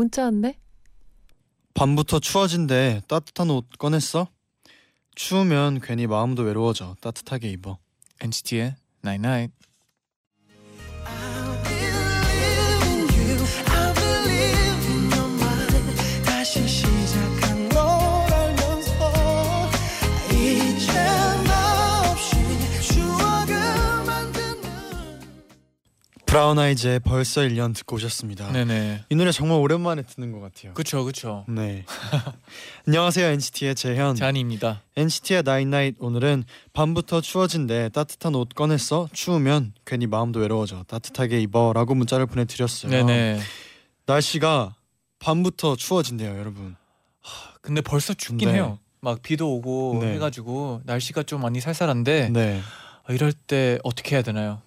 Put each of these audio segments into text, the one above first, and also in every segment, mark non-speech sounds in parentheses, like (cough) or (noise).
문자 왔네. 밤부터 추워진대 따뜻한 옷 꺼냈어? 추우면 괜히 마음도 외로워져 따뜻하게 입어 NCT의 Night Night. 브라운 아이즈의 벌써 1년 듣고 오셨습니다 네네. 이 노래 정말 오랜만에 듣는 것 같아요 그쵸 그쵸. 네 (laughs) 안녕하세요 NCT의 재현 쟈니입니다. NCT의 night night 오늘은 밤부터 추워진대 따뜻한 옷 꺼냈어? 추우면 괜히 마음도 외로워져 따뜻하게 입어 라고 문자를 보내드렸어요 네네. 날씨가 밤부터 추워진대요 여러분 근데 벌써 춥긴 네. 해요. 막 비도 오고 네. 해가지고 날씨가 좀 많이 쌀쌀한데 네 아, 이럴 때 어떻게 해야 되나요?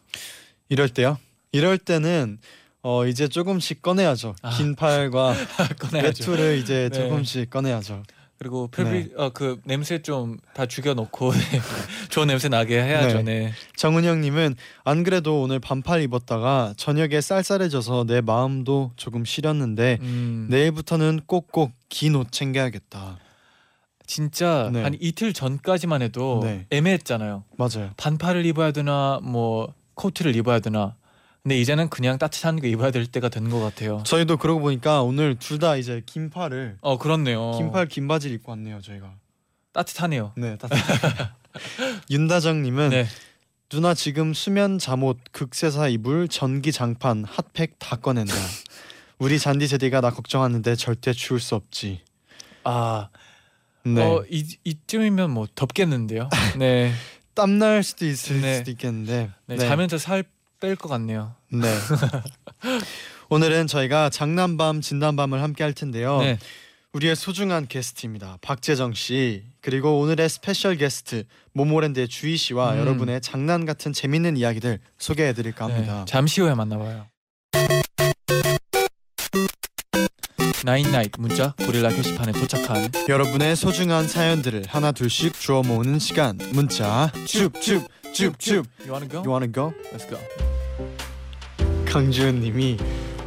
이럴 때요? 이럴 때는 어 이제 조금씩 꺼내야죠 아. 긴 팔과 (laughs) 꺼내야죠. 외투를 이제 네. 조금씩 꺼내야죠 그리고 풀비 어그 냄새 좀 다 죽여놓고 (laughs) 좋은 냄새 나게 해야죠. 네. 정은영님은 안 그래도 오늘 반팔 입었다가 저녁에 쌀쌀해져서 내 마음도 조금 시렸는데 음, 내일부터는 꼭꼭 긴 옷 챙겨야겠다 진짜 네. 한 이틀 전까지만 해도 네. 애매했잖아요. 맞아요 반팔을 입어야 되나 뭐 코트를 입어야 되나. 근데 이제는 그냥 따뜻한 거 입어야 될 때가 된 것 같아요. 저희도 그러고 보니까 오늘 둘 다 이제 긴 팔을 어 그렇네요. 긴팔 긴 바지를 입고 왔네요 저희가 따뜻하네요. 네 따뜻 (laughs) 윤다정님은 네. 누나 지금 수면 잠옷 극세사 이불 전기 장판 핫팩 다 꺼낸다. (laughs) 우리 잔디 제디가 나 걱정하는데 절대 추울 수 없지. 아, 네. 어 이, 이쯤이면 뭐 덥겠는데요. 네. (laughs) 땀날 수도 있을 네. 수도 있겠는데. 네, 자면서 살 뺄 것 같네요. 네. 오늘은 저희가 장난밤 진담밤을 함께 할 텐데요. 네. 우리의 소중한 게스트입니다. 박재정 씨 그리고 오늘의 special 게스트 모모랜드의 주이 씨와 음. 여러분의 장난 같은 재밌는 이야기들 소개해드릴까 합니다. 네, 잠시 후에 만나봐요. 나인나잇 문자 고릴라 게시판에 도착한 여러분의 소중한 사연들을 하나 둘씩 주워 모으는 시간 문자 줍줍 줍줍 You wanna go? You wanna go? Let's go. 강주은님이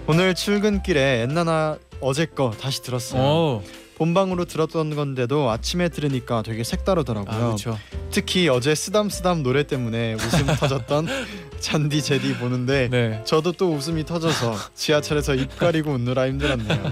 오늘 출근길에 엔나나 어제 거 다시 들었어요. 오, 본방으로 들었던 건데도 아침에 들으니까 되게 색다르더라고요. 아 그렇죠. 특히 어제 쓰담 쓰담 노래 때문에 웃음 (laughs) 터졌던 잔디 제디 보는데 네. 저도 또 웃음이 터져서 지하철에서 입 가리고 웃느라 힘들었네요.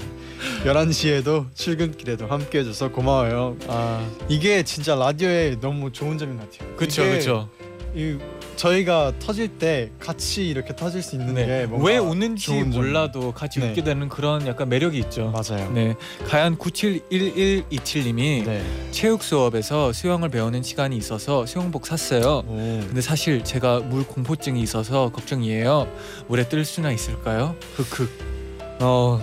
11시에도 출근길에도 함께 해줘서 고마워요. 아, 이게 진짜 라디오의 너무 좋은 점인 것 같아요. 그렇죠, 그렇죠. 이 저희가 터질 때 같이 이렇게 터질 수 있는 게 네. 뭔가 왜 웃는지 좋은 점. 몰라도 같이 네. 웃게 되는 그런 약간 매력이 있죠. 맞아요. 네, 가연 971127님이 네. 체육 수업에서 수영을 배우는 시간이 있어서 수영복 샀어요. 오. 근데 사실 제가 물 공포증이 있어서 걱정이에요. 물에 뜰 수나 있을까요? 흑흑. 어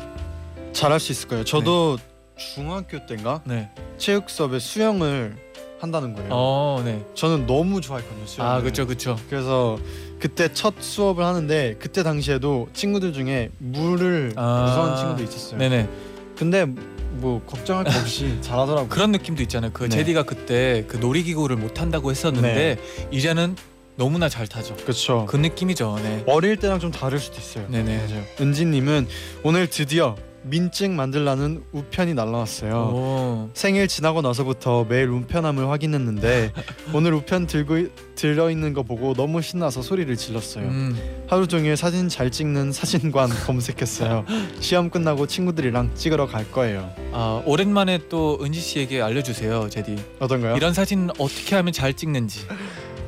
잘할 수 있을 거예요. 저도 중학교 때인가 네. 체육 수업에 수영을 한다는 거예요. 어, 네. 저는 너무 좋아했거든요. 수영. 아, 그렇죠, 그렇죠. 그래서 그때 첫 수업을 하는데 그때 당시에도 친구들 중에 물을 아. 무서워하는 친구도 있었어요. 네네. 근데 뭐 걱정할 거 없이 (laughs) 잘하더라고요. 그런 느낌도 있잖아요. 그 네. 제디가 그때 그 놀이기구를 못 탄다고 했었는데 이제는 너무나 잘 타죠. 그렇죠. 그 느낌이죠. 네. 어릴 때랑 좀 다를 수도 있어요. 네네. 맞아요. 은지님은 오늘 드디어 민증 만들라는 우편이 날라왔어요. 오. 생일 지나고 나서부터 매일 우편함을 확인했는데 (laughs) 오늘 우편 들고 들어 있는 거 보고 너무 신나서 소리를 질렀어요. 음. 하루 종일 사진 잘 찍는 사진관 (laughs) 검색했어요. 시험 끝나고 친구들이랑 찍으러 갈 거예요. 아 오랜만에 또 은지 씨에게 알려주세요, 제디. 어떤가요? 이런 사진 어떻게 하면 잘 찍는지.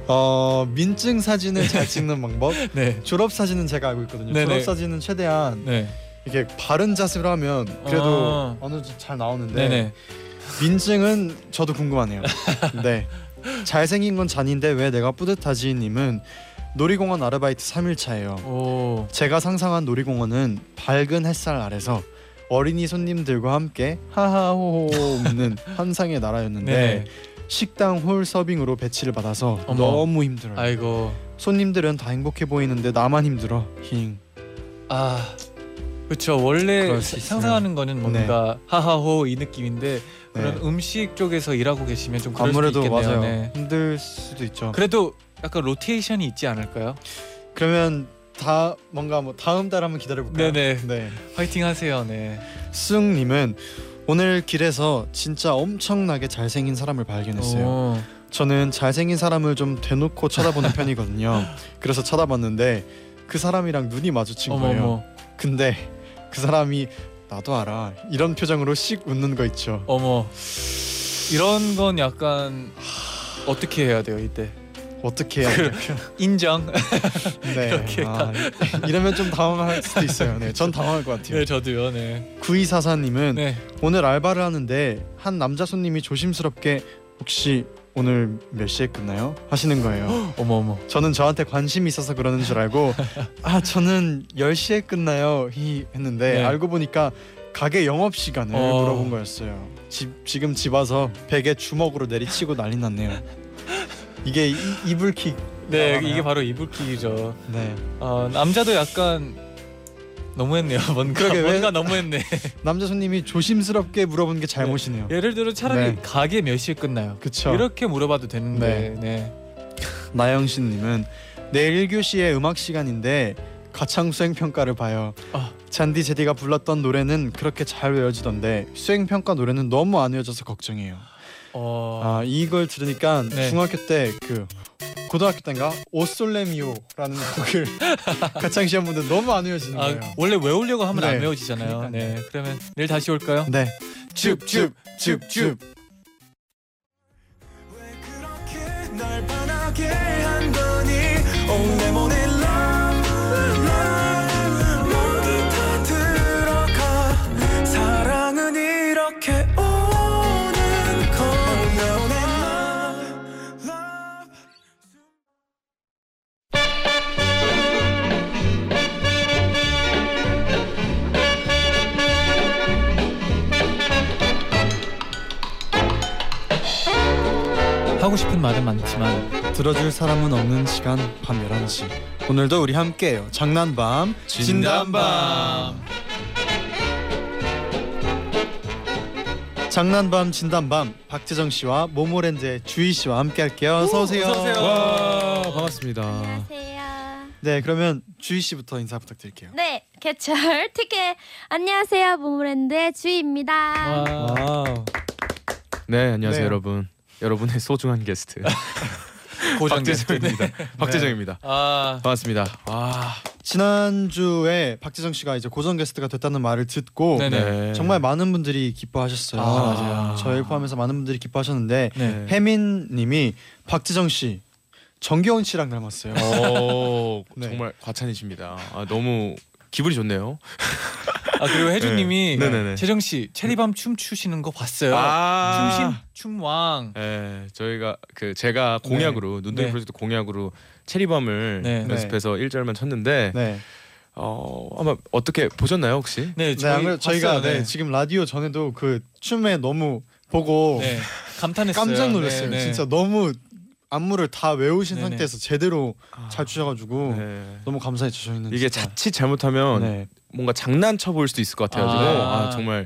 어 민증 사진을 잘 (laughs) 찍는 방법. 네. 졸업 사진은 제가 알고 있거든요. 네네. 졸업 사진은 최대한 네. 이렇게 바른 자세로 하면 그래도 어. 어느 정도 잘 나오는데 네네. 민증은 저도 궁금하네요. 네. (laughs) 잘생긴 건 잔인데 왜 내가 뿌듯하지 님은 놀이공원 아르바이트 3일 차예요. 오. 제가 상상한 놀이공원은 밝은 햇살 아래서 어린이 손님들과 함께 하하호호 웃는 (laughs) 환상의 나라였는데 네. 식당 홀 서빙으로 배치를 받아서 어머. 너무 힘들어요. 아이고. 손님들은 다 행복해 보이는데 나만 힘들어. 힝. 아. 그렇죠. 원래. 상상하는 거는 뭔가 하하호 이 느낌인데 그런 네. 음식 쪽에서 일하고 계시면 좀 그럴 아무래도 수도 있겠네요. 맞아요. 네. 힘들 수도 있죠. 그래도 약간 로테이션이 있지 않을까요? 그러면 다 뭔가 뭐 다음 달 한번 기다려 볼까요? 네네. 네. 화이팅 하세요. 네. 수응님은 오늘 길에서 진짜 엄청나게 잘생긴 사람을 발견했어요. 오. 저는 잘생긴 사람을 좀 대놓고 쳐다보는 (laughs) 편이거든요. 그래서 쳐다봤는데 그 사람이랑 눈이 마주친 어머 거예요. 근데 그 사람이 나도 알아 이런 표정으로 씩 웃는 거 있죠. 어머. 이런 건 약간 어떻게 해야 돼요 이때? 어떻게 해야 돼요? (laughs) 인정. 네. (laughs) 이렇게 아, 이러면 좀 당황할 수도 있어요. 네, 전 당황할 것 같아요. 네 저도요. 네. 구이사사님은 네. 오늘 알바를 하는데 한 남자 손님이 조심스럽게 혹시 오늘 몇 시에 끝나요? 하시는 거예요. (gasps) 어머 어머. 저는 저한테 관심이 있어서 그러는 줄 알고 (laughs) 아 저는 10시에 끝나요 히 했는데 네. 알고 보니까 가게 영업 시간을 어. 물어본 거였어요. 집 지금 집 와서 베개 주먹으로 내리치고 난리 났네요. (laughs) 이게 이, 이불킥. 네 나가나요? 이게 바로 이불킥이죠. 네. 어, 남자도 약간 너무했네요. (laughs) 뭔가 그러게, 왜- 뭔가 너무했네. (laughs) 남자 손님이 조심스럽게 물어본 게 잘못이네요. 예를 들어 차라리 네. 가게 몇 시에 끝나요? 그쵸. 이렇게 물어봐도 되는데. 네. 나영신님은 내일 1교시에 음악 시간인데 가창 수행 평가를 봐요. 아. 잔디 제디가 불렀던 노래는 그렇게 잘 외워지던데 수행 평가 노래는 너무 안 외워져서 걱정이에요. 어. 아 이걸 들으니까 네. 중학교 때 그 고등학교 때인가 오솔레미오라는 곡을 (laughs) 가창 시험 분들 너무 안 외워지는 아, 거예요. 원래 외우려고 하면 안 네. 외워지잖아요. 그러니까요. 네. 그러면 내일 다시 올까요? 네. 줍줍줍줍. 하고 싶은 말은 많지만 들어줄 사람은 없는 시간 밤 11시 오늘도 우리 함께해요 장난밤 진단밤 장난밤 진단밤 박재정 씨와 모모랜드의 주희 씨와 함께할게요 어서 오세요. 어서 오세요. 와 반갑습니다. 안녕하세요. 네 그러면 주희 씨부터 인사 부탁드릴게요. 네, 개철 티켓 안녕하세요. 모모랜드의 주희입니다. 와. 와우. 네 안녕하세요 네. 여러분. 여러분의 소중한 게스트 (laughs) 고정 게스트. 박재정입니다. 박재정입니다. 아. 반갑습니다. 와 지난주에 박재정 씨가 이제 고정 게스트가 됐다는 말을 듣고 네네. 네. 정말 많은 분들이 기뻐하셨어요. 아, 맞아요. 저를 포함해서 많은 분들이 기뻐하셨는데 네. 혜민 님이 박재정 씨 정겨운 씨랑 닮았어요. 오 (laughs) 네. 정말 과찬이십니다. 아, 너무 기분이 좋네요. (laughs) 아 그리고 혜주님이 네. 네네네. 재정 씨 체리밤 춤 추시는 거 봤어요. 아. 춤신 춤왕. 네 저희가 그 제가 공약으로 눈동이 네. 프로젝트 공약으로 체리밤을 네. 연습해서 1절만 쳤는데 네. 어 아마 어떻게 보셨나요 혹시? 네, 네, 저희 아무래도 저희가 봤어요. 네, 지금 라디오 전에도 그 춤에 너무 보고 네. 감탄했어요. 깜짝 놀랐어요. 네, 네. 진짜 너무 안무를 다 외우신. 상태에서 제대로 아, 잘 추셔가지고 네. 너무 감사했죠 저희는. 이게 진짜. 자칫 잘못하면 네. 뭔가 장난쳐 보일 수도 있을 것 같아가지고 아. 아, 정말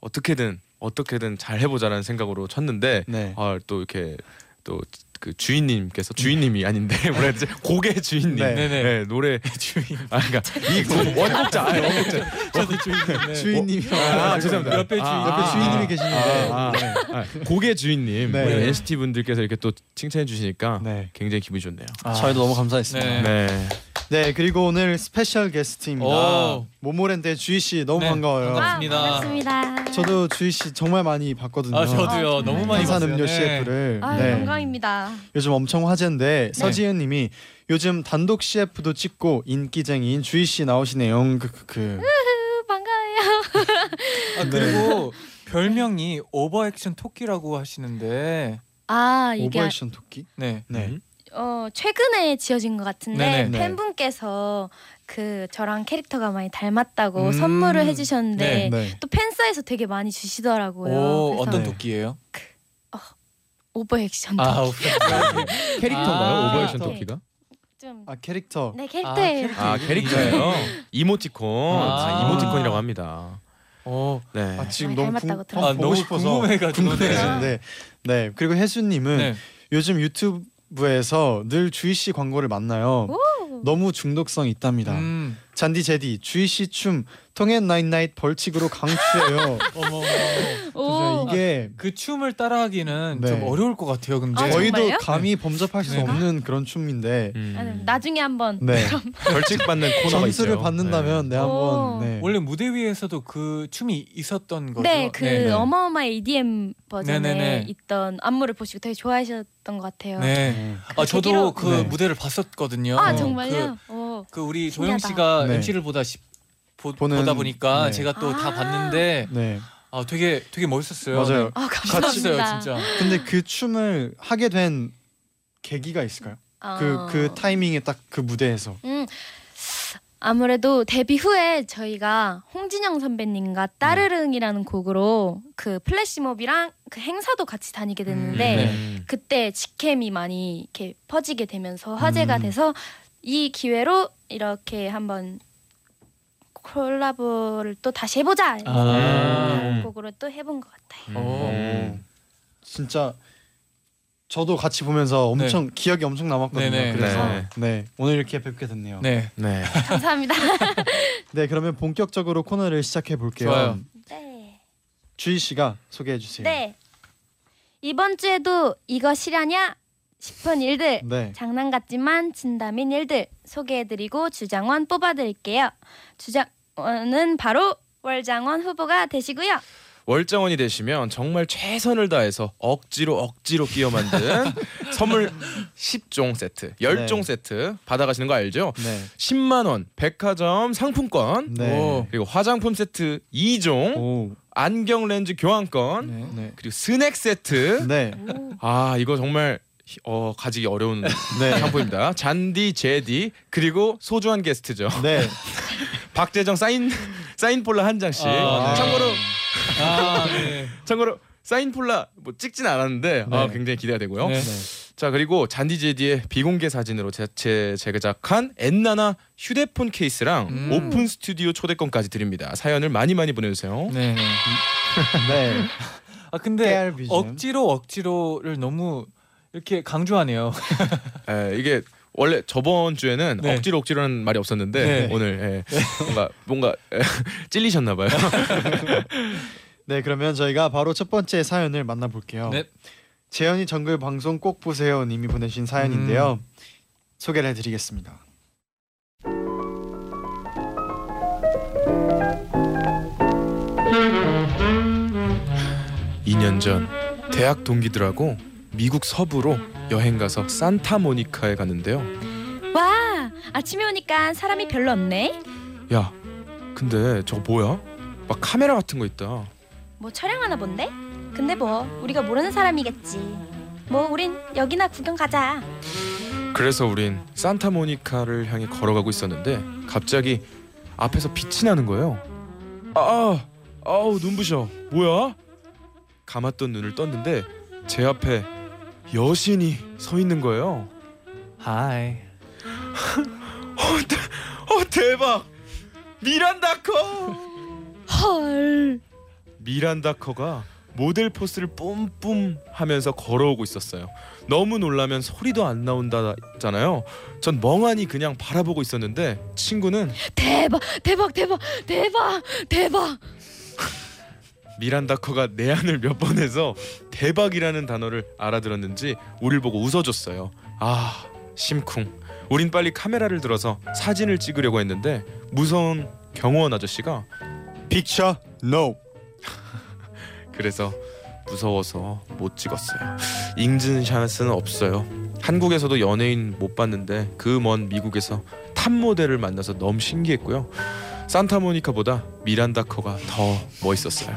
어떻게든 어떻게든 잘 해보자라는 생각으로 쳤는데 네. 아, 또 이렇게 또 그 주인님께서 주인님이 아닌데 (laughs) 뭐라 해야 되지 곡의 주인님 네. 네네. 네, 노래 (laughs) 주인. 아 그러니까 이 곡- 원곡자 아, 원곡자 저도 주인. 네. 주인님이 아, 죄송합니다. 옆에 주인. 아, 옆에 아, 주인님이 아, 계시는데 아, 아, 아, 곡의 주인님 네. 우리 네. NCT 분들께서 이렇게 또 칭찬해 주시니까 네. 굉장히 기분이 좋네요. 아. 저희도 너무 감사했습니다. 네. 네. 네. 그리고 오늘 special 게스트입니다. 오. 모모랜드의 주이 씨 너무 네, 반가워요. 반갑습니다. 반갑습니다. 아, 반갑습니다. 저도 주이 씨 정말 많이 봤거든요. 아 저도요. 아, 너무 많이 봤어요. 음료 네. CF를 아, 네. 영광입니다. 요즘 엄청 화제인데 네. 서지은님이 요즘 단독 CF도 찍고 인기쟁이인 주이 씨 나오시네요. 그, 그, 그. 으, 반가워요. 아 그리고 별명이 오버액션 토끼라고 하시는데 아 이게 오버액션 토끼. 네. 네. 음. 어 최근에 지어진 것 같은데 네네. 네. 팬분께서 그 저랑 캐릭터가 많이 닮았다고 음. 선물을 해주셨는데 네. 또 팬사에서 되게 많이 주시더라고요. 오 어떤 네. 토끼예요? 오버액션 아 토끼. (laughs) 캐릭터인가요? 아, 오버액션 네. 토끼가? 좀 아 캐릭터. 네 캐릭터예요. 아 캐릭터예요. (laughs) 이모티콘. 아. 아, 이모티콘이라고 합니다. 어, 네. 아 지금 너무 궁. 아, 보고 너무 싶어서 궁금해가지고. 궁금해지는데 네 그리고 혜수님은 네. 요즘 유튜브 에서 늘 주이 씨 광고를 만나요. 오. 너무 중독성 있답니다. 음. 쟌디 잰디 주이 씨 춤 통엔 night night 벌칙으로 강추해요. (laughs) 어머. 이게 그 춤을 따라하기는 네. 좀 어려울 것 같아요. 근데 아, 저희도 정말요? 감히 범접할 수 네. 없는 그런 춤인데 음. 나중에 한번 네 벌칙 (laughs) 받는 코너가 점수를 있죠. 받는다면 네, 한번 오. 네. 원래 무대 위에서도 그 춤이 있었던 거죠. 네, 그 네네. 어마어마한 EDM 버전에 네네네. 있던 안무를 보시고 되게 좋아하셨던 것 같아요. 네. 네. 아 저도 계기로- 그 네. 무대를 봤었거든요. 아 그- 정말요? 오. 그, 우리 신기하다. 조영 씨가 네. MC를 보다 시, 보, 보는- 보다 보니까 네. 제가 또 다 아. 봤는데 네 아 되게 되게 멋있었어요. 맞아요. 아 신났어요 감사합니다. 진짜. 근데 그 춤을 하게 된 계기가 있을까요? 그 어. 그 타이밍에 딱 그 무대에서 음, 아무래도 데뷔 후에 저희가 홍진영 선배님과 따르릉이라는 곡으로 그 플래시몹이랑 그 행사도 같이 다니게 됐는데 네. 음. 그때 직캠이 많이 이렇게 퍼지게 되면서 화제가 음. 돼서 이 기회로 이렇게 한번 콜라보를 또 다시 해보자 아. 곡으로 또 해본 것 같아요. 오. 음. 진짜 저도 같이 보면서 엄청 기억이 엄청 남았거든요. 네네. 그래서 네. 네. 오늘 이렇게 뵙게 됐네요. 네. 네. (laughs) 네. 감사합니다. 그러면 본격적으로 코너를 시작해 볼게요. 좋아요. 네. 주희 씨가 소개해 주세요. 네. 이번 주에도 실화냐 싶은 일들 네. 장난 같지만 진담인 일들 소개해드리고 주장원 뽑아드릴게요. 주장원은 바로 월장원 후보가 되시고요. 월정원이 되시면 정말 최선을 다해서 억지로 억지로 끼워 만든 (laughs) 선물 10종 세트, 10종 네. 세트 받아가시는 거 알죠? 네. 10만 원 백화점 상품권 네. 오. 그리고 화장품 세트 2종 오. 안경 렌즈 교환권 네. 네. 그리고 스낵 세트 네. 오. 아 이거 정말 히- 어 가지기 어려운 네. 상품입니다 잔디 제디 그리고 소중한 게스트죠 네. (laughs) 박재정 사인 사인 폴라 한 장씩 아, 네. 참고로 아, 네. (laughs) 참고로 사인 폴라 뭐 찍진 않았는데 아, 네. 굉장히 기대가 되고요 네. 네. 자 그리고 쟌디 잰디의 비공개 사진으로 제, 제 제작한 엔나나 휴대폰 케이스랑 음. 오픈 스튜디오 초대권까지 드립니다 사연을 많이 많이 보내주세요 네. 네. (laughs) 네. 아 근데 깨알 BGM. 억지로 억지로를 너무 이렇게 강조하네요. 에, (laughs) 이게 원래 저번 주에는 네. 억지로 억지로는 말이 없었는데 네. 오늘 예, 뭔가 뭔가 에, 찔리셨나 봐요. 네, 그러면 저희가 바로 첫 번째 사연을 만나 볼게요. 네. 재현이 정글 방송 꼭 보세요 님이 보내신 사연인데요. 음. 소개를 해 드리겠습니다. 2년 전 대학 동기들하고 미국 서부로 여행 가서 산타모니카에 갔는데요. 와 아침에 오니까 사람이 별로 없네. 야, 근데 저거 뭐야? 막 카메라 같은 거 있다. 뭐 촬영하나 본데? 근데 뭐 우리가 모르는 사람이겠지. 뭐 우린 여기나 구경 가자. 그래서 우린 산타모니카를 향해 걸어가고 있었는데 갑자기 앞에서 빛이 나는 거예요. 아, 아우 눈부셔. 뭐야? 감았던 눈을 떴는데 제 앞에 여신이 서 있는 거예요. Hi. 어, 대, 어 대박! 미란다 커! 헐. 미란다 커가 모델 포스를 뿜뿜 하면서 걸어오고 있었어요. 너무 놀라면 소리도 안 나온다잖아요. 전 멍하니 그냥 바라보고 있었는데 친구는 대박 대박 대박 대박 대박. 미란다 커가 내한을 몇 번 해서 대박이라는 단어를 알아들었는지 우릴 보고 웃어줬어요. 아 심쿵. 우린 빨리 카메라를 들어서 사진을 찍으려고 했는데 무서운 경호원 아저씨가 픽처 노. (laughs) 그래서 무서워서 못 찍었어요. 인증샷은 없어요. 한국에서도 연예인 못 봤는데 그 먼 미국에서 탑 모델을 만나서 너무 신기했고요. 산타모니카보다 미란다 커가 더 멋있었어요.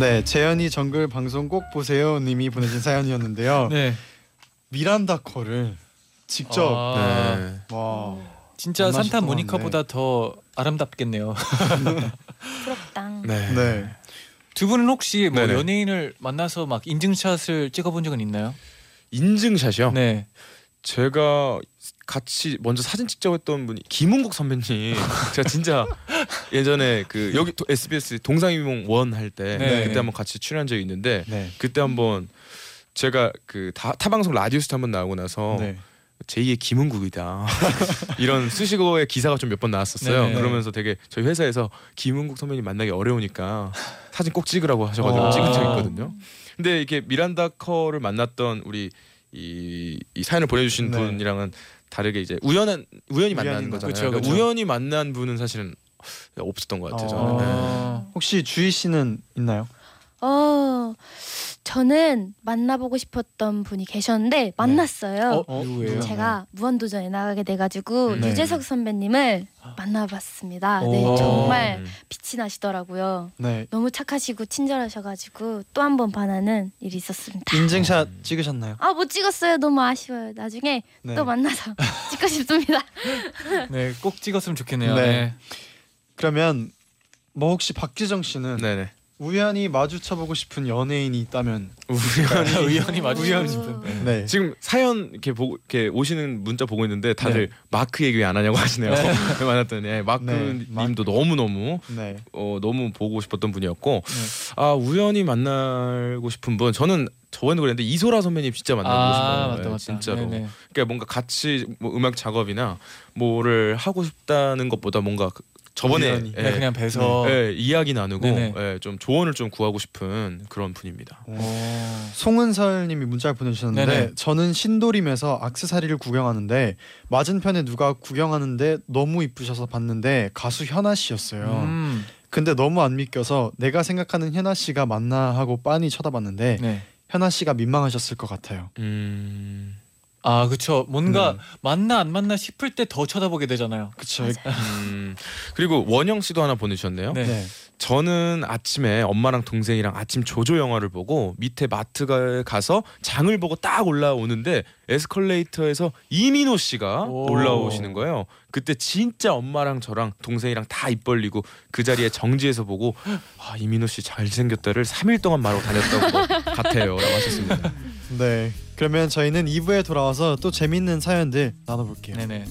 네, 재현이 정글 방송 꼭 보세요 님이 보내신 사연이었는데요. (laughs) 네. 미란다 커를 직접 아, 네. 와 진짜 산타 것 모니카보다 더 아름답겠네요. (laughs) 부럽당. 네. 네. 두 분은 혹시 뭐 네네. 연예인을 만나서 막 인증샷을 찍어본 적은 있나요? 인증샷이요. 네. 제가 같이 먼저 사진 찍자고 했던 분이 김은국 선배님. (laughs) 제가 진짜 예전에 그 여기 도- SBS 동상이몽 원 할 때 네. 그때 한번 같이 출연한 적이 있는데 네. 그때 한번 제가 그 타, 타방송 라디오스타 한번 나오고 나서 네. 제2의 김은국이다 (laughs) 이런 수식어의 기사가 좀 몇 번 나왔었어요. 네. 그러면서 되게 저희 회사에서 김은국 선배님 만나기 어려우니까 사진 꼭 찍으라고 하셔가지고 아. 찍은 적이 있거든요. 근데 이게 미란다 커를 만났던 우리 이, 이 사연을 보내주신 네. 분이랑은 다르게 이제 우연한 우연히 만난 우연히 거잖아요. 그쵸, 그러니까 그쵸. 우연히 만난 분은 사실은 없었던 것 같아요. 저는. 네. 아, 혹시 주희 씨는 있나요? 어, 저는 만나보고 싶었던 분이 계셨는데 만났어요. 어, 누구예요? 제가 무한도전에 나가게 돼가지고 음. 네. 유재석 선배님을 만나봤습니다. 네, 오. 정말 음. 빛이 나시더라고요. 네. 너무 착하시고 친절하셔가지고 또 한 번 반하는 일이 있었습니다. 인증샷 음. 찍으셨나요? 아 못 찍었어요. 너무 아쉬워요. 나중에 네. 또 만나서 (laughs) 찍고 싶습니다. (laughs) 네, 꼭 찍었으면 좋겠네요. 네. 네. 그러면 뭐 혹시 박지정 씨는 네네. 우연히 마주쳐보고 싶은 연예인이 있다면 우연히 (laughs) 의원이 맞으시고 싶은. 네. 네. 지금 사연 이렇게 보고 이렇게 오시는 문자 보고 있는데 다들 네. 마크 얘기 왜안 하냐고 하시네요. (laughs) 왜 만났더니 예, 마크 네, 님도 너무 너무 네. 어, 너무 보고 싶었던 분이었고 네. 아 우연히 만나고 싶은 분 저는 저번에도 그랬는데 이소라 선배님 진짜 만나고 아, 싶어요. 맞다, 예, 맞다. 진짜로. 네네. 그러니까 뭔가 같이 뭐 음악 작업이나 뭐를 하고 싶다는 것보다 뭔가 그 저번에. 예, 네, 그냥 뵈서. 예, 이야기 나누고 네네. 예, 좀 조언을 좀 구하고 싶은 그런 분입니다. 송은설님이 문자를 보내주셨는데 네네. 저는 신도림에서 악세사리를 구경하는데 맞은편에 누가 구경하는데 너무 이쁘셔서 봤는데 가수 현아 씨였어요. 음. 근데 너무 안 믿겨서 내가 생각하는 현아 씨가 맞나 하고 빤히 쳐다봤는데 네. 현아 씨가 민망하셨을 것 같아요. 음. 아, 그쵸. 뭔가 네. 맞나 안 맞나 싶을 때 더 쳐다보게 되잖아요. 그쵸? 음. 그리고 원영 씨도 하나 보내주셨네요. 네. 네. 저는 아침에 엄마랑 동생이랑 아침 조조 영화를 보고 밑에 마트가 가서 장을 보고 딱 올라오는데 에스컬레이터에서 이민호 씨가 오. 올라오시는 거예요. 그때 진짜 엄마랑 저랑 동생이랑 다 입 벌리고 그 자리에 정지해서 보고 (gasps) 아 이민호 씨 잘생겼다를 3일 동안 말하고 다녔던 것 같아요라고 하셨습니다. 네. 그러면 저희는 2부에 돌아와서 또 재밌는 사연들 나눠볼게요. 네네.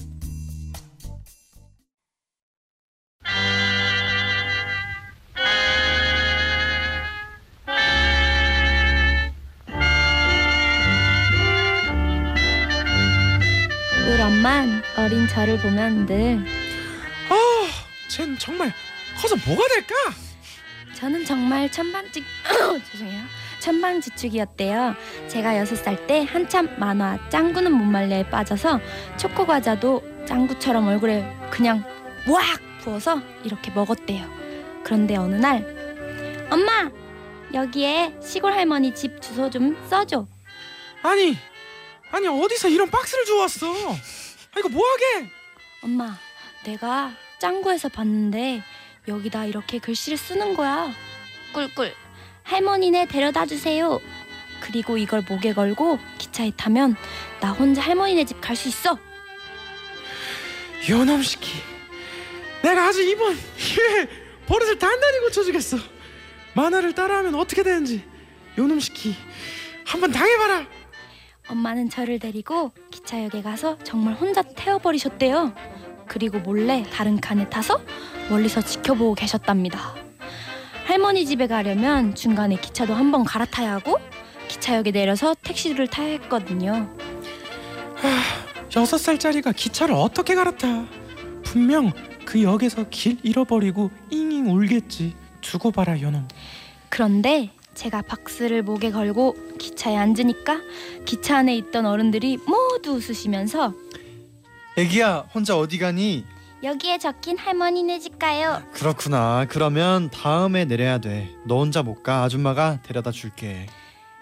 우리 엄만 어린 저를 보면 늘쟨 정말 커서 뭐가 될까? 저는 정말 천방지 (coughs) 죄송해요. 천방지축이었대요. 제가 여섯 살때 한참 만화 짱구는 못 말려에 빠져서 초코 과자도 짱구처럼 얼굴에 그냥 왁 부어서 이렇게 먹었대요. 그런데 어느 날 엄마 여기에 시골 할머니 집 주소 좀 써줘. 아니 아니 어디서 이런 박스를 주웠어? 아 이거 뭐하게? 엄마 내가 짱구에서 봤는데 여기다 이렇게 글씨를 쓰는 거야. 꿀꿀 할머니네 데려다 주세요. 그리고 이걸 목에 걸고 기차에 타면 나 혼자 할머니네 집 갈 수 있어. 요놈 시키 내가 아주 이번 기회에 버릇을 단단히 고쳐주겠어 만화를 따라하면 어떻게 되는지 요놈 시키 한번 당해봐라 엄마는 저를 데리고 기차역에 가서 정말 혼자 태워버리셨대요. 그리고 몰래 다른 칸에 타서 멀리서 지켜보고 계셨답니다. 할머니 집에 가려면 중간에 기차도 한 번 갈아타야 하고 기차역에 내려서 택시를 타야 했거든요. 여섯 살짜리가 기차를 어떻게 갈아타 분명 그 역에서 길 잃어버리고 잉잉 울겠지 두고 봐라 요놈 그런데 제가 박스를 목에 걸고 기차에 앉으니까 기차 안에 있던 어른들이 모두 웃으시면서 애기야 혼자 어디 가니? 여기에 적힌 할머니네 집 가요. 그렇구나. 그러면 다음에 내려야 돼. 너 혼자 못 가. 아줌마가 데려다 줄게.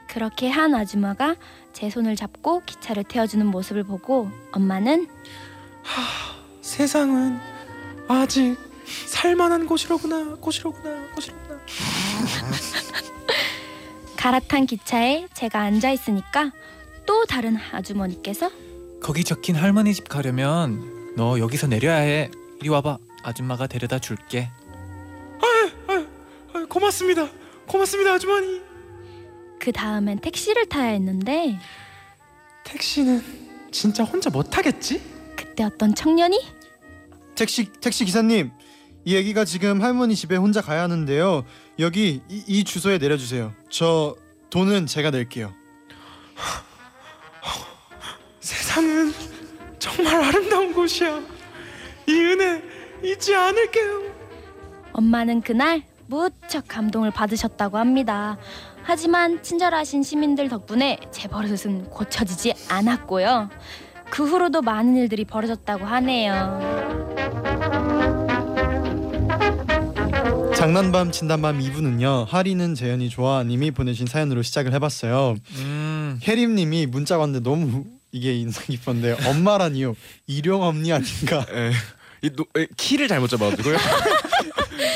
그렇게 한 아줌마가 제 손을 잡고 기차를 태워주는 모습을 보고 엄마는 세상은 아직 살만한 곳이로구나 곳이로구나 곳이로구나 (laughs) 갈아탄 기차에 제가 앉아 있으니까 또 다른 아주머니께서 거기 적힌 할머니 집 가려면 너 여기서 내려야 해. 이리 와봐. 아줌마가 데려다 줄게. 아, 고맙습니다. 고맙습니다 아주머니. 그 다음엔 택시를 타야 했는데 택시는 진짜 혼자 못 타겠지? 그때 어떤 청년이 택시 택시 기사님 이 아기가 지금 할머니 집에 혼자 가야 하는데요. 여기 이, 이 주소에 내려주세요. 저 돈은 제가 낼게요. 세상은 정말 아름다운 곳이야. 이 은혜 잊지 않을게요. 엄마는 그날 무척 감동을 받으셨다고 합니다. 하지만 친절하신 시민들 덕분에 제 버릇은 고쳐지지 않았고요. 그 후로도 많은 일들이 벌어졌다고 하네요. 장난밤 진담밤 2부는요. 하리는 재현이 좋아 님이 보내신 사연으로 시작을 해봤어요. 음. 혜림님이 문자 왔는데 너무 이게 인상 깊었는데 엄마라니요 일용 엄니 아닌가 에, 이 노, 에, 키를 잘못 잡아가지고요. (laughs)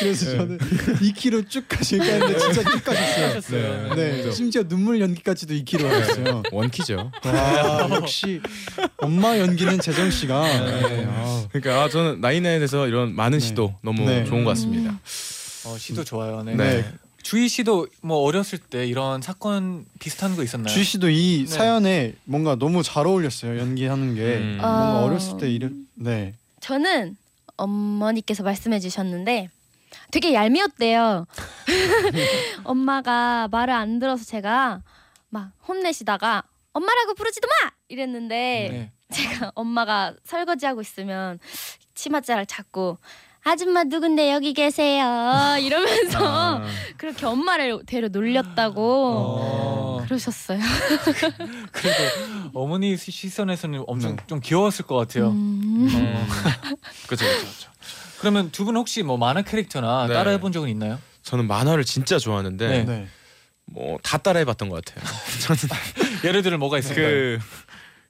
그래서 저는 이 키로 쭉 가실까 했는데 진짜 쭉 가셨어요 하셨어요. 네 심지어 눈물 연기까지도 이 키로 하셨어요 원키죠. 와 역시 엄마 연기는 재정 씨가 네. 아, 그러니까 아, 저는 나인나인에서 이런 많은 네. 시도 너무 네. 좋은 것 같습니다. 어, 시도 좋아요. 네. 네. 주희 씨도 뭐 어렸을 때 이런 사건 비슷한 거 있었나요? 주희 씨도 이 네. 사연에 뭔가 너무 잘 어울렸어요 연기하는 게 음. 뭔가 어. 어렸을 때 이런 네 저는 어머니께서 말씀해 주셨는데 되게 얄미웠대요. (laughs) 엄마가 말을 안 들어서 제가 막 혼내시다가 엄마라고 부르지도 마 이랬는데 네. 제가 엄마가 설거지하고 있으면 치맛자를 잡고 아줌마 누군데 여기 계세요 (laughs) 이러면서 아, 그렇게 엄마를 데려 놀렸다고 어, 그러셨어요. (laughs) 그래도 어머니 시- 시선에서는 엄청 네. 좀 귀여웠을 것 같아요. 음. 어. 그렇죠, 그렇죠. 그러면 두 분 혹시 뭐 만화 캐릭터나 네. 따라 해 본 적은 있나요? 저는 만화를 진짜 좋아하는데 네. 네. 뭐다 따라 해봤던 것 같아요. (laughs) 저는 예를 들어 뭐가 있을까요? 그,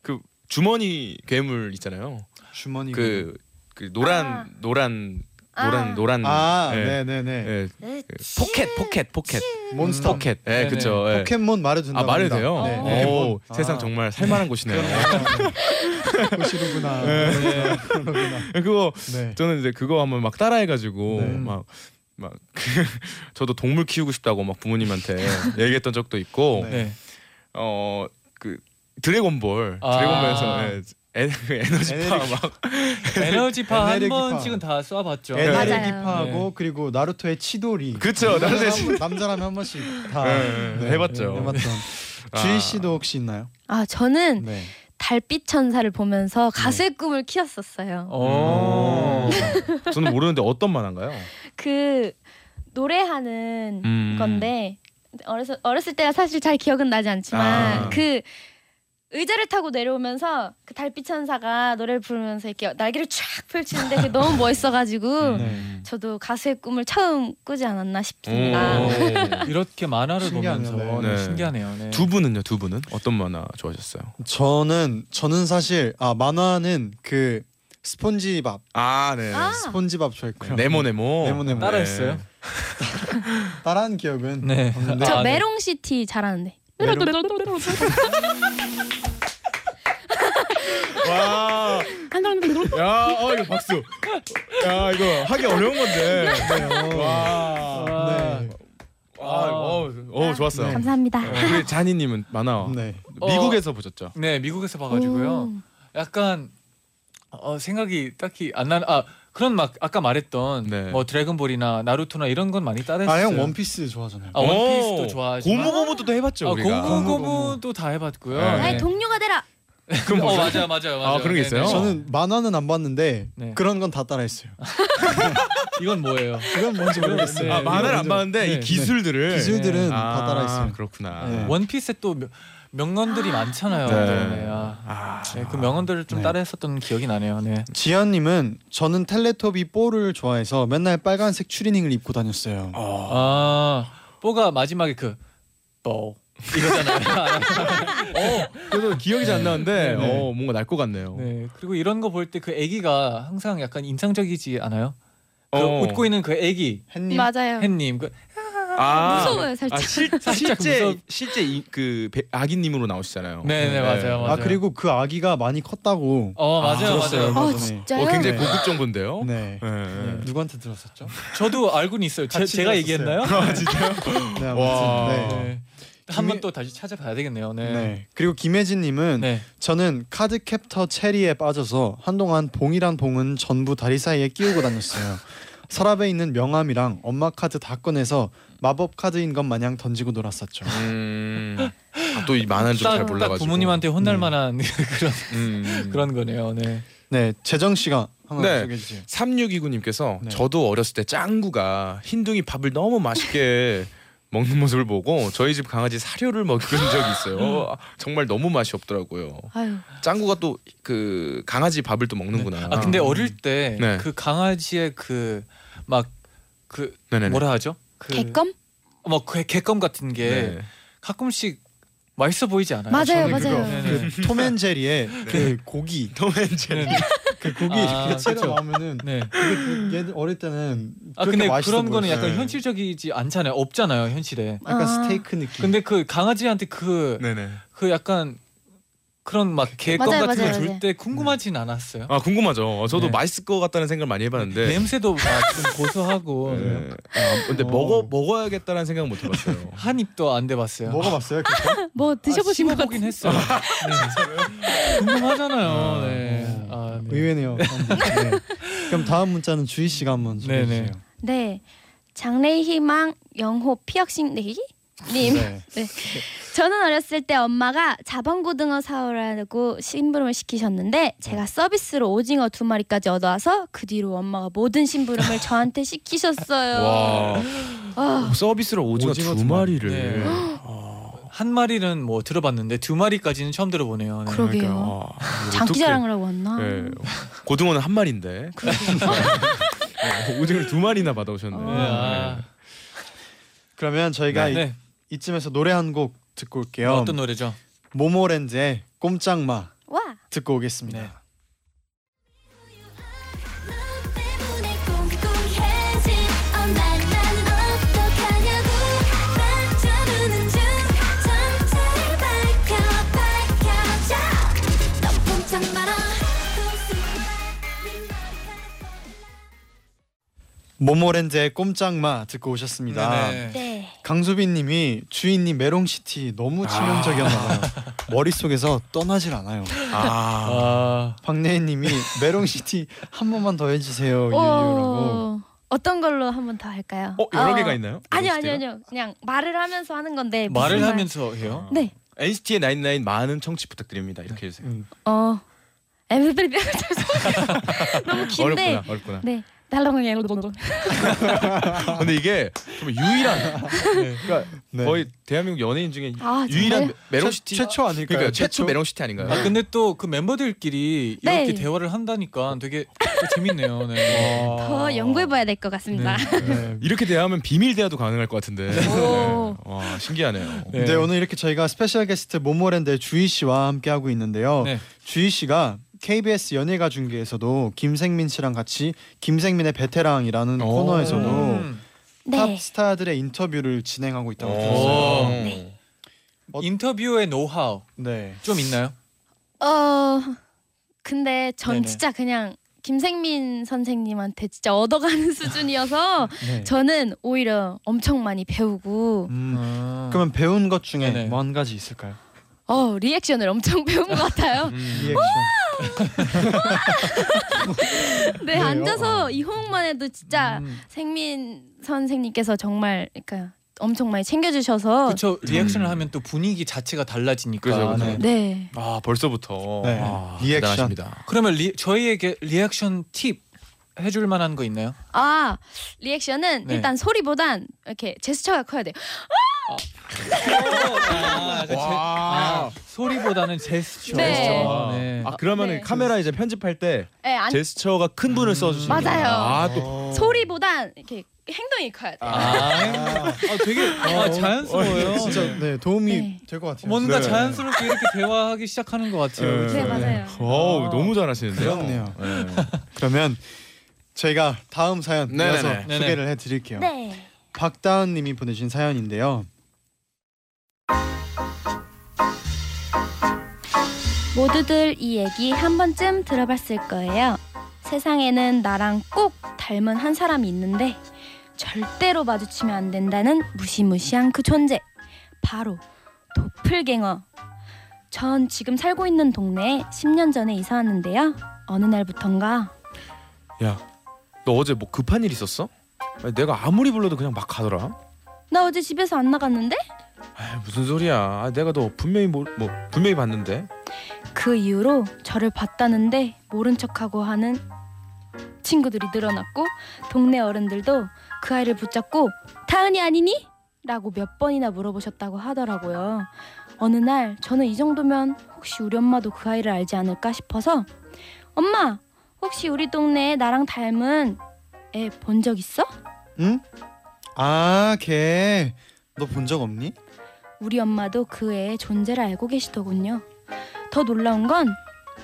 그 주머니 괴물 있잖아요. 주머니 그, 그 노란 아. 노란 노란 아. 노란 아 예, 네 네 네 예, 네. 그 포켓 포켓 포켓 몬스터 포켓 예 네네. 그쵸 예. 포켓몬 말해도 된다 아 말해도 돼요? 네. 어. 오, 아. 세상 정말 살만한 곳이네요. (laughs) 보시는구나 네. 그러구나 그거 네. 저는 이제 그거 한번 막 따라해가지고 네. 막막그 (laughs) 저도 동물 키우고 싶다고 막 부모님한테 얘기했던 적도 있고 네. 네. 어그 드래곤볼 아. 드래곤볼에서 예, 에, 그 에너지파 에너지- 막 에너지파 한 에너지파. 번씩은 다 쏴봤죠. 에너지 맞아요. 기파하고 네. 그리고 나루토의 치도리 그쵸, 나루토의 치- 남자라면 한 번씩 다 네, 네, 해봤죠. 해봤던 아. 주희 씨도 혹시 있나요? 아 저는 네. 달빛 천사를 보면서 가수의 꿈을 키웠었어요. 어. 저는 모르는데 어떤 만화인가요? 그 노래하는 음. 건데 어렸을 어렸을 때가 사실 잘 기억은 나지 않지만 아. 그 의자를 타고 내려오면서 그 달빛 천사가 노래를 부르면서 이렇게 날개를 쫙 펼치는데 그게 너무 멋있어가지고 네. 저도 가수의 꿈을 처음 꾸지 않았나 싶습니다. 오. 이렇게 만화를 신기하네요. 보면서 네. 네. 네. 신기하네요. 네. 두 분은요? 두 분은 어떤 만화 좋아하셨어요? 저는 저는 사실 아 만화는 그 스폰지밥 아 네. 아. 스폰지밥 좋아했고요. 네모 네모. 네모 네모. 따라했어요? 따라한 기억은 네. 없는데 저 아, 네. 메롱시티 잘하는데. 와. 야, 어 이거 박수. 야, 이거 하기 어려운 건데. 와. 네. 아, 어, 어 좋았어요. 감사합니다. 어, 우리 자니님은 만화 네. 미국에서 보셨죠? 네, 미국에서 봐가지고요. 오. 약간 어, 생각이 딱히 안 나는 아 그런 막 아까 말했던 네. 뭐 드래곤볼이나 나루토나 이런 건 많이 따라했어요. 아 형 원피스 좋아하잖아요. 아, 원피스도 오, 좋아하지만 고무고무도 또 해봤죠 아, 우리가. 고무고무도 다 해봤고요. 네. 나의 동료가 되라. 그럼 어 맞아요, 맞아요, 맞아요. 그런 게 있어요? 저는 만화는 안 봤는데 네. 그런 건 다 따라했어요. (laughs) 이건 뭐예요? 그건 뭔지 모르겠어요. 네. 아 만화를 안 봤는데 네. 이 기술들을 기술들은 아, 다 따라했어요. 그렇구나. 네. 원피스에 또 명- 명언들이 많잖아요. 네. 네. 아, 아, 네, 그 명언들을 좀 네. 따라했었던 기억이 나네요. 네. 지연님은 저는 텔레토비 뽀를 좋아해서 맨날 빨간색 추리닝을 입고 다녔어요. 어. 아 뽀가 마지막에 그 뽀. 이거잖아요. (laughs) 어, 그래도 기억이 잘 안 나는데 네, 네. 어, 뭔가 날 것 같네요. 네. 그리고 이런 거 볼 때 그 아기가 항상 약간 인상적이지 않아요? 그 어. 웃고 있는 그 아기 햇님 맞아요. 햇님 그 무서워요 살짝. 아, 실, 살짝 실제 무섭- 실제 이, 그 배- 아기님으로 나오시잖아요. 네네 맞아요 맞아요. 아 그리고 그 아기가 많이 컸다고 어 맞아요 들었어요. 맞아요. 아. 진짜요? 어, 굉장히 네. 고급 정보인데요. 네. 네. 네. 누구한테 들었었죠? 저도 알고는 있어요. 제, 같이 제가 들었었어요. 얘기했나요? 네, 와. 네. 네. 한번 또 다시 찾아봐야 되겠네요. 네. 네. 그리고 김혜진님은 네. 저는 카드 캡터 체리에 빠져서 한동안 봉이란 봉은 전부 다리 사이에 끼우고 다녔어요. (laughs) 서랍에 있는 명함이랑 엄마 카드 다 꺼내서 마법 카드인 것 마냥 던지고 놀았었죠. 음. 아, 또이 만화를 좀잘 딱, 딱 몰라가지고. 부모님한테 혼날 네. 만한 (laughs) 그런 음. 그런 거네요. 네. 네, 재정 씨가 한번 네. 소개해 주세요. 3629님께서 네. 저도 어렸을 때 짱구가 흰둥이 밥을 너무 맛있게 (laughs) 먹는 모습을 보고 저희 집 강아지 사료를 먹은 적이 있어요. 아, 정말 너무 맛이 없더라고요. 아유 짱구가 또 그 강아지 밥을 또 먹는구나. 아 근데 어릴 때그 네. 강아지의 그 막그 네네네. 뭐라 하죠? 그 개껌? 뭐 개, 개껌 같은 게 네. 가끔씩 맛있어 보이지 않아요? 맞아요 저는 맞아요. 그거 네네. 그 톰앤제리의 (laughs) 그 고기 (laughs) 톰앤제리. 네. 그 고기 아, 이렇게 채로 그쵸. 나오면은 네. 그게 그 얘들 어릴 때는 아 그렇게 근데 맛있어 그런 거는 보였어요. 약간 현실적이지 않잖아요. 없잖아요, 현실에. 약간 아. 스테이크 느낌. 근데 그 강아지한테 그 그 네네. 약간 그런 막 개껌 맞아요, 같은 맞아요, 거 줄 맞아요. 때 궁금하진 않았어요. 아 궁금하죠. 저도 네. 맛있을 것 같다는 생각을 많이 해봤는데. 냄새도 막 좀 고소하고 네. 아, 근데 어. 먹어 먹어야겠다는 생각 못 해봤어요. (laughs) 한 입도 안 돼봤어요. 먹어봤어요? 그거? (laughs) 뭐 드셔보신 것 씹어보긴 같은. 했어요. (laughs) 네. 궁금하잖아요. 네. 아, 네. 의외네요. 네. 그럼 다음 문자는 주희 씨가 한번 소개해 네네. 주세요. 네. 장래 희망 영호 피혁신 내기 님. (laughs) 네. 저는 어렸을 때 엄마가 자반고등어 사오라고 심부름을 시키셨는데 제가 서비스로 오징어 두 마리까지 얻어와서 그 뒤로 엄마가 모든 심부름을 (laughs) 저한테 시키셨어요. 와 아, 서비스로 오징어, 오징어 두두 마리. 마리를. 네. 아, 한 마리는 뭐 들어봤는데 두 마리까지는 처음 들어보네요. 네. 그러게요. 그러니까, 아, 장기 어떡해. 자랑을 하고 왔나? 네. 고등어는 한 마리인데. 네, 오징어를 두 마리나 받아오셨네. 어. 네, 아, 그러면 저희가 이, 네. 이쯤에서 노래 한 곡 듣고 올게요. 어떤 노래죠? 모모랜드의 꼼짝마 와. 듣고 오겠습니다. 네. 모모랜드의 꼼짝마 듣고 오셨습니다. 네네. 네. 강수빈님이 주이님 메롱시티 너무 치명적이었나봐요. 머릿속에서 떠나질 않아요. 아, 아, 박내희님이 메롱시티 한 번만 더 해주세요. 유유라고. 오. 어떤 걸로 한번 더 할까요? 어 여러 어, 개가 있나요? 아니요 아니요? 아니요. 그냥 말을 하면서 하는 건데 무슨 말을 말- 하면서 해요? 네. NCT의 99 많은 청취 부탁드립니다. 이렇게 해주세요. 음. 어. Everybody 죄송해요. (laughs) 너무 긴데. 어렵구나, 어렵구나. 네. 달렁이 (laughs) 근데 이게 좀 유일한, (laughs) 그러니까 네. 거의 대한민국 연예인 중에 아, 유일한? 메롱시티 최, 최초 아닐까요? 그러니까 최초 메롱시티 아닌가요? 아 근데 또 그 멤버들끼리 네. 이렇게 대화를 한다니까 되게 또 재밌네요. 네. (laughs) 더 연구해봐야 될 것 같습니다. 네. 이렇게 대화하면 비밀 대화도 가능할 것 같은데. 오. 와 신기하네요. 네. 네 오늘 이렇게 저희가 special guest 모모랜드의 주이 씨와 함께 하고 있는데요. 네. 주이 씨가 KBS 연예가 중계에서도 김생민 씨랑 같이 김생민의 베테랑이라는 오. 코너에서도 음. 탑 네. 스타들의 인터뷰를 진행하고 있다고 오. 들었어요. 네. 어- 인터뷰의 노하우 네. 좀 있나요? 어. 근데 전 네네. 진짜 그냥 김생민 선생님한테 진짜 얻어가는 (laughs) 수준이어서 네. 저는 오히려 엄청 많이 배우고 음, 아. 그러면 배운 것 중에 네네. 뭐 한 가지 있을까요? 어 reaction을 엄청 (laughs) 배운 것 같아요. 음. 네, 네, 앉아서 어. 이 호응만 해도 진짜 음. 생민 선생님께서 정말 그러니까 엄청 많이 챙겨주셔서 그렇죠. reaction을 음. 하면 또 분위기 자체가 달라지니까. 그죠, 그죠. 네. 네. 아 벌써부터 네. 아, 리액션. 대단하십니다. 그러면 리, 저희에게 리액션 팁 해줄 만한 거 있나요? 아 reaction은 네. 일단 소리보단 이렇게 제스처가 커야 돼요. 아, 제- 아, 소리보다는 제스처. 네. 제스처. 네. 아 그러면은 네. 카메라 이제 편집할 때 네, 안, 제스처가 큰 분을 써주시는 맞아요. 아또 소리보단 이렇게 행동이 커야 돼요. 아, 아, 되게 아, 자연스러워요. 진짜 네 도움이 네. 될 것 같아요. 뭔가 네. 자연스럽게 이렇게 대화하기 시작하는 것 같아요. 네. 네, 그렇죠? 맞아요. 어우 아. 너무 잘하시는데요. 그렇네요. 네. 그러면 저희가 다음 사연 네네네. 이어서 네네. 소개를 해드릴게요. 네. 박다은님이 보내신 사연인데요. 모두들 이 얘기 한 번쯤 들어봤을 거예요. 세상에는 나랑 꼭 닮은 한 사람이 있는데 절대로 마주치면 안 된다는 무시무시한 그 존재. 바로 도플갱어. 전 지금 살고 있는 동네에 10년 전에 이사 왔는데요. 어느 날부턴가 너 어제 뭐 급한 일 있었어? 내가 아무리 불러도 그냥 막 가더라. 나 어제 집에서 안 나갔는데 아 무슨 소리야? 아, 내가 너 분명히 뭐, 뭐 분명히 봤는데. 그 이후로 저를 봤다는데 모른 척하고 하는 친구들이 늘어났고 동네 어른들도 그 아이를 붙잡고 다은이 아니니? 라고 몇 번이나 물어보셨다고 하더라고요. 어느 날 저는 이 정도면 혹시 우리 엄마도 그 아이를 알지 않을까 싶어서 엄마 혹시 우리 동네에 나랑 닮은 애 본 적 있어? 응? 아, 걔. 너 본 적 없니? 우리 엄마도 그 애의 존재를 알고 계시더군요. 더 놀라운 건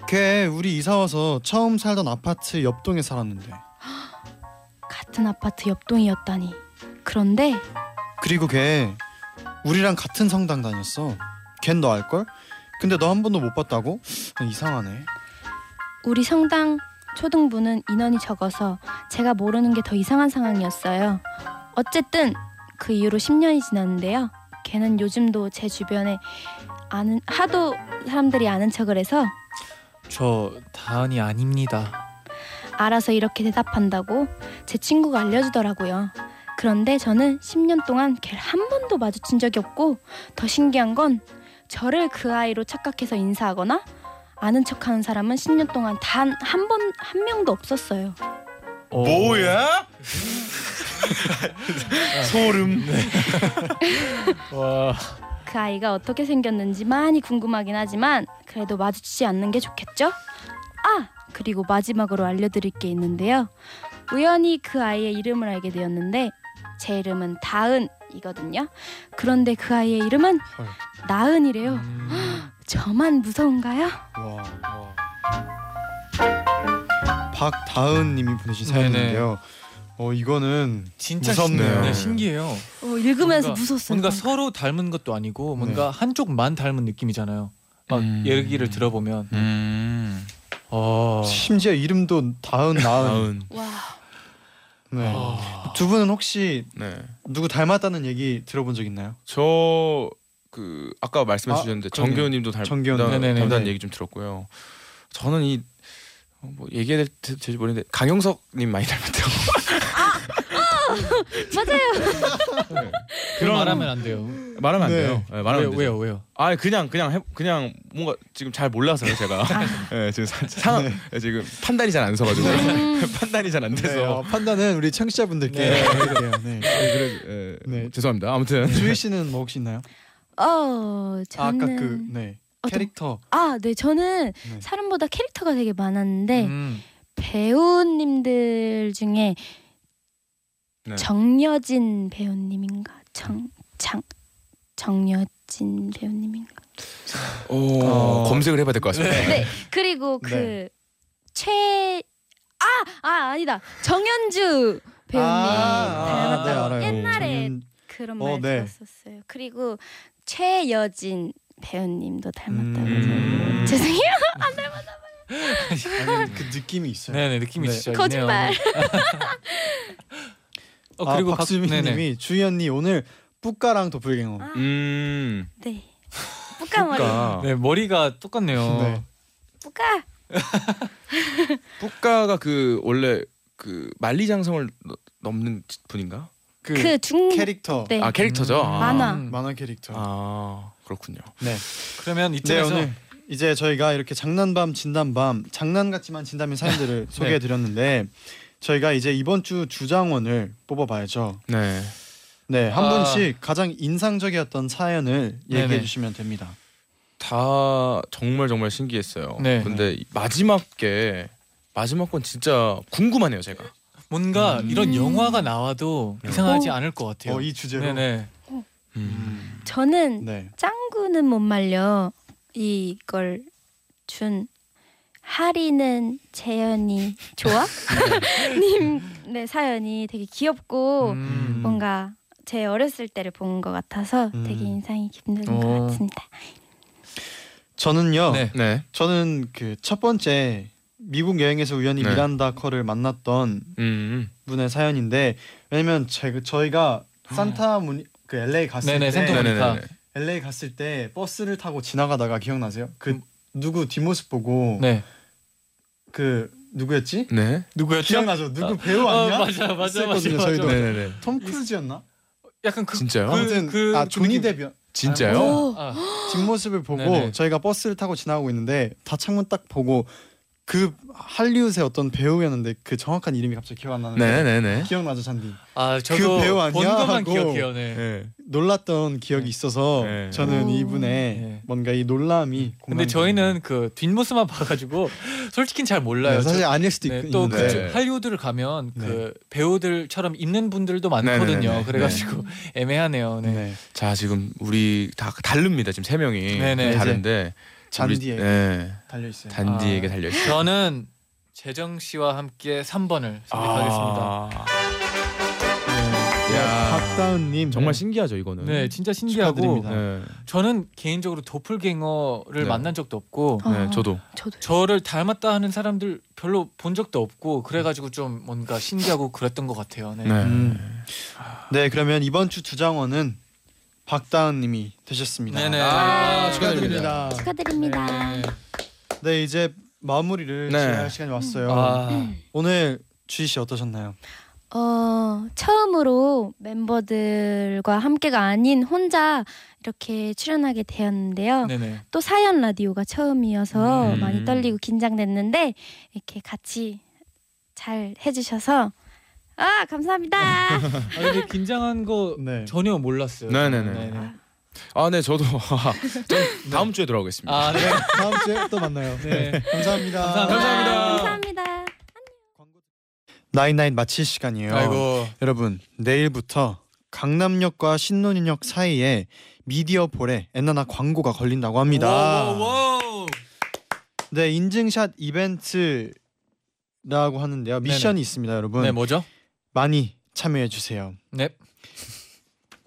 걔 우리 이사 와서 처음 살던 아파트 옆동에 살았는데. (gasps) 같은 아파트 옆동이었다니. 그런데 그리고 걔 우리랑 같은 성당 다녔어. 걘 너 알걸? 근데 너 한 번도 못 봤다고? 이상하네. 우리 성당 초등부는 인원이 적어서 제가 모르는 게 더 이상한 상황이었어요. 어쨌든 그 이후로 10년이 지났는데요. 걔는 요즘도 제 주변에 아는 하도 사람들이 아는 척을 해서 저 다은이 아닙니다. 알아서 이렇게 대답한다고 제 친구가 알려주더라고요. 그런데 저는 10년 동안 걔를 한 번도 마주친 적이 없고 더 신기한 건 저를 그 아이로 착각해서 인사하거나 아는 척하는 사람은 10년 동안 단 한 번 한 명도 없었어요. 어, 뭐야? (laughs) 소름. (laughs) 와. 그 아이가 어떻게 생겼는지 많이 궁금하긴 하지만 그래도 마주치지 않는 게 좋겠죠? 아 그리고 마지막으로 알려드릴 게 있는데요. 우연히 그 아이의 이름을 알게 되었는데 제 이름은 다은이거든요. 그런데 그 아이의 이름은 헐. 나은이래요. 음, (gasps) 저만 무서운가요? 와. 박다은님이 보내신 사연인데요. 어 이거는 진짜 무섭네요. 신, 네, 신기해요. 어, 읽으면서 뭔가- 무서웠어요. 뭔가 방금. 서로 닮은 것도 아니고 뭔가 한쪽만 닮은 느낌이잖아요. 막 음. 얘기를 들어보면 음. 어. 심지어 이름도 다은 나은. 다은. 와 네. 어. 두 분은 혹시 네. 누구 닮았다는 얘기 들어본 적 있나요? 저 그 아까 말씀해 아, 주셨는데 그러네요. 정교님도 닮, 정교훈. 닮- 네네네. 닮다는 네. 얘기 좀 들었고요. 저는 이 어, 뭐 얘기해야 될지 모르겠는데 강영석님 많이 닮았대요. 맞아요. 그런 말하면 안 돼요. 말하면 안 네. 돼요. 네, 말하면 왜요? 안 되죠. 왜요? 왜요? 아 그냥 그냥 해, 그냥 뭔가 지금 잘 몰라서요 제가. 네, 지금 사, 상황 네, 지금 판단이 잘 안 서가지고 음. (laughs) 판단이 잘안 네, 돼서. 어, 판단은 우리 청취자분들께 네. 네. 네, 그래, 예, 네. 죄송합니다. 아무튼 주희 씨는 뭐 혹시 있나요? 어 아, 저는 아까 그 네. 어떤- 캐릭터. 아, 네 저는 네. 사람보다 캐릭터가 되게 많았는데 음. 배우님들 중에 네. 정여진 배우님인가 정 장 정여진 배우님인가 오, 어. 검색을 해봐야 될 것 같습니다. 네 그리고 네. 그최 아, 아 아니다 정현주 배우님 아, 닮았다고 네, 알아요. 옛날에 정연- 그런 어, 말 네. 들었었어요 그리고 최여진 배우님도 닮았다고 음. 죄송해요 (laughs) 아니, 그 느낌이 있어요. 네네 느낌이 네. 진짜 거짓말. 어 아, 그리고 박- 박수민님이. 주희 언니 오늘 뿌까랑 도플갱어. 아, 음. 네 뿌까 머리 뿌까. 네 머리가 똑같네요. 네. 뿌까 뿌까가 (laughs) 그 원래 그 만리장성을 너- 넘는 분인가? 그, 그 중 캐릭터. 네. 아 캐릭터죠. 음. 아. 만화. 만화 캐릭터. 아 그렇군요. 네. 그러면 네 이쯤에서 오늘 이제 저희가 이렇게 장난밤 진단밤 장난 같지만 진담인 사연들을 (laughs) 소개해 드렸는데 저희가 이제 이번 주 주장원을 뽑아봐야죠. 네. 네, 한 아. 분씩 가장 인상적이었던 사연을 얘기해 네네. 주시면 됩니다. 다 정말 정말 신기했어요. 네. 근데 이 마지막 게 마지막 건 진짜 궁금하네요, 제가. 뭔가 음. 이런 영화가 나와도 네. 이상하지 어. 않을 것 같아요. 어, 이 주제로. 네네. 음. 저는 네. 짱구는 못 말려 이걸 준 하리는 재현이 좋아? 님 네, (laughs) 사연이 되게 귀엽고 음. 뭔가 제 어렸을 때를 본 것 같아서 음. 되게 인상이 깊은 어. 것 같습니다. 저는요. 네. 네. 저는 그 첫 번째 미국 여행에서 우연히 네. 미란다 커를 만났던 음. 분의 사연인데 왜냐면 제 저희가 산타 문 그 LA 갔을 네네, 때. 네네네. LA 갔을 때 버스를 타고 지나가다가 기억나세요? 그 누구 뒷모습 보고 네. 그 누구였지? 네. 누구였죠? 기억나죠? 누구 아, 배우 아니야? 어, 맞아, 맞아, 있었거든요, 맞아, 저희도. 맞아. 네네네. 톰 크루즈였나? 약간 그 진짜요? 그, 아무튼 그, 아그 조니 데뷔 진짜요? 오, 아, 뒷모습을 보고 네네. 저희가 버스를 타고 지나가고 있는데 다 창문 딱 보고 그 할리우드의 어떤 배우였는데 그 정확한 이름이 갑자기 기억 안 나는데 네네네. 기억나죠 잔디? 아 저도 그 배우 본 아니야? 것만 하고. 기억해요. 네. 네. 놀랐던 기억이 있어서 네. 저는 오. 이분의 네. 뭔가 이 놀람이 근데 공감이 저희는 그 뒷모습만 봐가지고 (laughs) 솔직히 잘 몰라요. 네, 사실 저- 아닐 수도 있, 네, 또 있는데 그 네. 할리우드를 가면 네. 그 배우들처럼 있는 분들도 많거든요. 네네네. 그래가지고 애매하네요. 네. 네. 자 지금 우리 다 다릅니다. 지금 세 명이 네네. 다른데 잔디에 네. 달려 있어요. 잔디에게 아. 달려 있어요. 저는 재정 씨와 함께 3번을 선택하겠습니다. 아, 네. 야. 박다은님 정말 신기하죠 이거는. 네, 진짜 신기하고 축하드립니다. 네. 저는 개인적으로 도플갱어를 네. 만난 적도 없고 어, 네, 저도. 저도 저를 닮았다 하는 사람들 별로 본 적도 없고 그래가지고 좀 뭔가 신기하고 그랬던 것 같아요. 네. 네. 음. 네 그러면 이번 주 주장원은 박다은님이 되셨습니다. 네네. 아, 축하드립니다. 축하드립니다. 네. 네 이제 마무리를 네. 할 시간이 왔어요. 아, 오늘 주희 씨 어떠셨나요? 어, 처음으로 멤버들과 함께가 아닌 혼자 이렇게 출연하게 되었는데요. 네네. 또 사연 라디오가 처음이어서 음. 많이 떨리고 긴장됐는데 이렇게 같이 잘 해주셔서 아 감사합니다. (laughs) 아, 근데 긴장한 거 네. 전혀 몰랐어요. 네네네. 네네. 아, 네, 저도 (laughs) 전 다음 주에 돌아오겠습니다. 아, 네. (laughs) 다음 주에 또 만나요. 네. 감사합니다. 감사합니다. 아, 감사합니다. 나인나인 마칠 시간이에요. 아이고. 여러분 내일부터 강남역과 신논현역 사이에 미디어 볼에 엔나나 광고가 걸린다고 합니다. 오. 네 인증샷 이벤트라고 하는데요. 미션이 있습니다, 여러분. 네, 뭐죠? 많이 참여해 주세요. 네.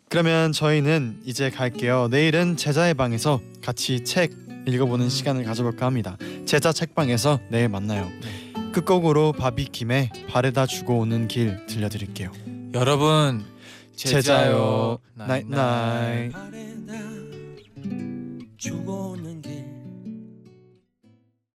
그러면 저희는 이제 갈게요. 내일은 제자의 방에서 같이 책 읽어보는 시간을 가져볼까 합니다. 제자 책방에서 내일 만나요. 끝곡으로 바비킴의 바래다 주고 오는 길 들려드릴게요. 여러분 잘 자요. night night night. 바래다 주고 오는 길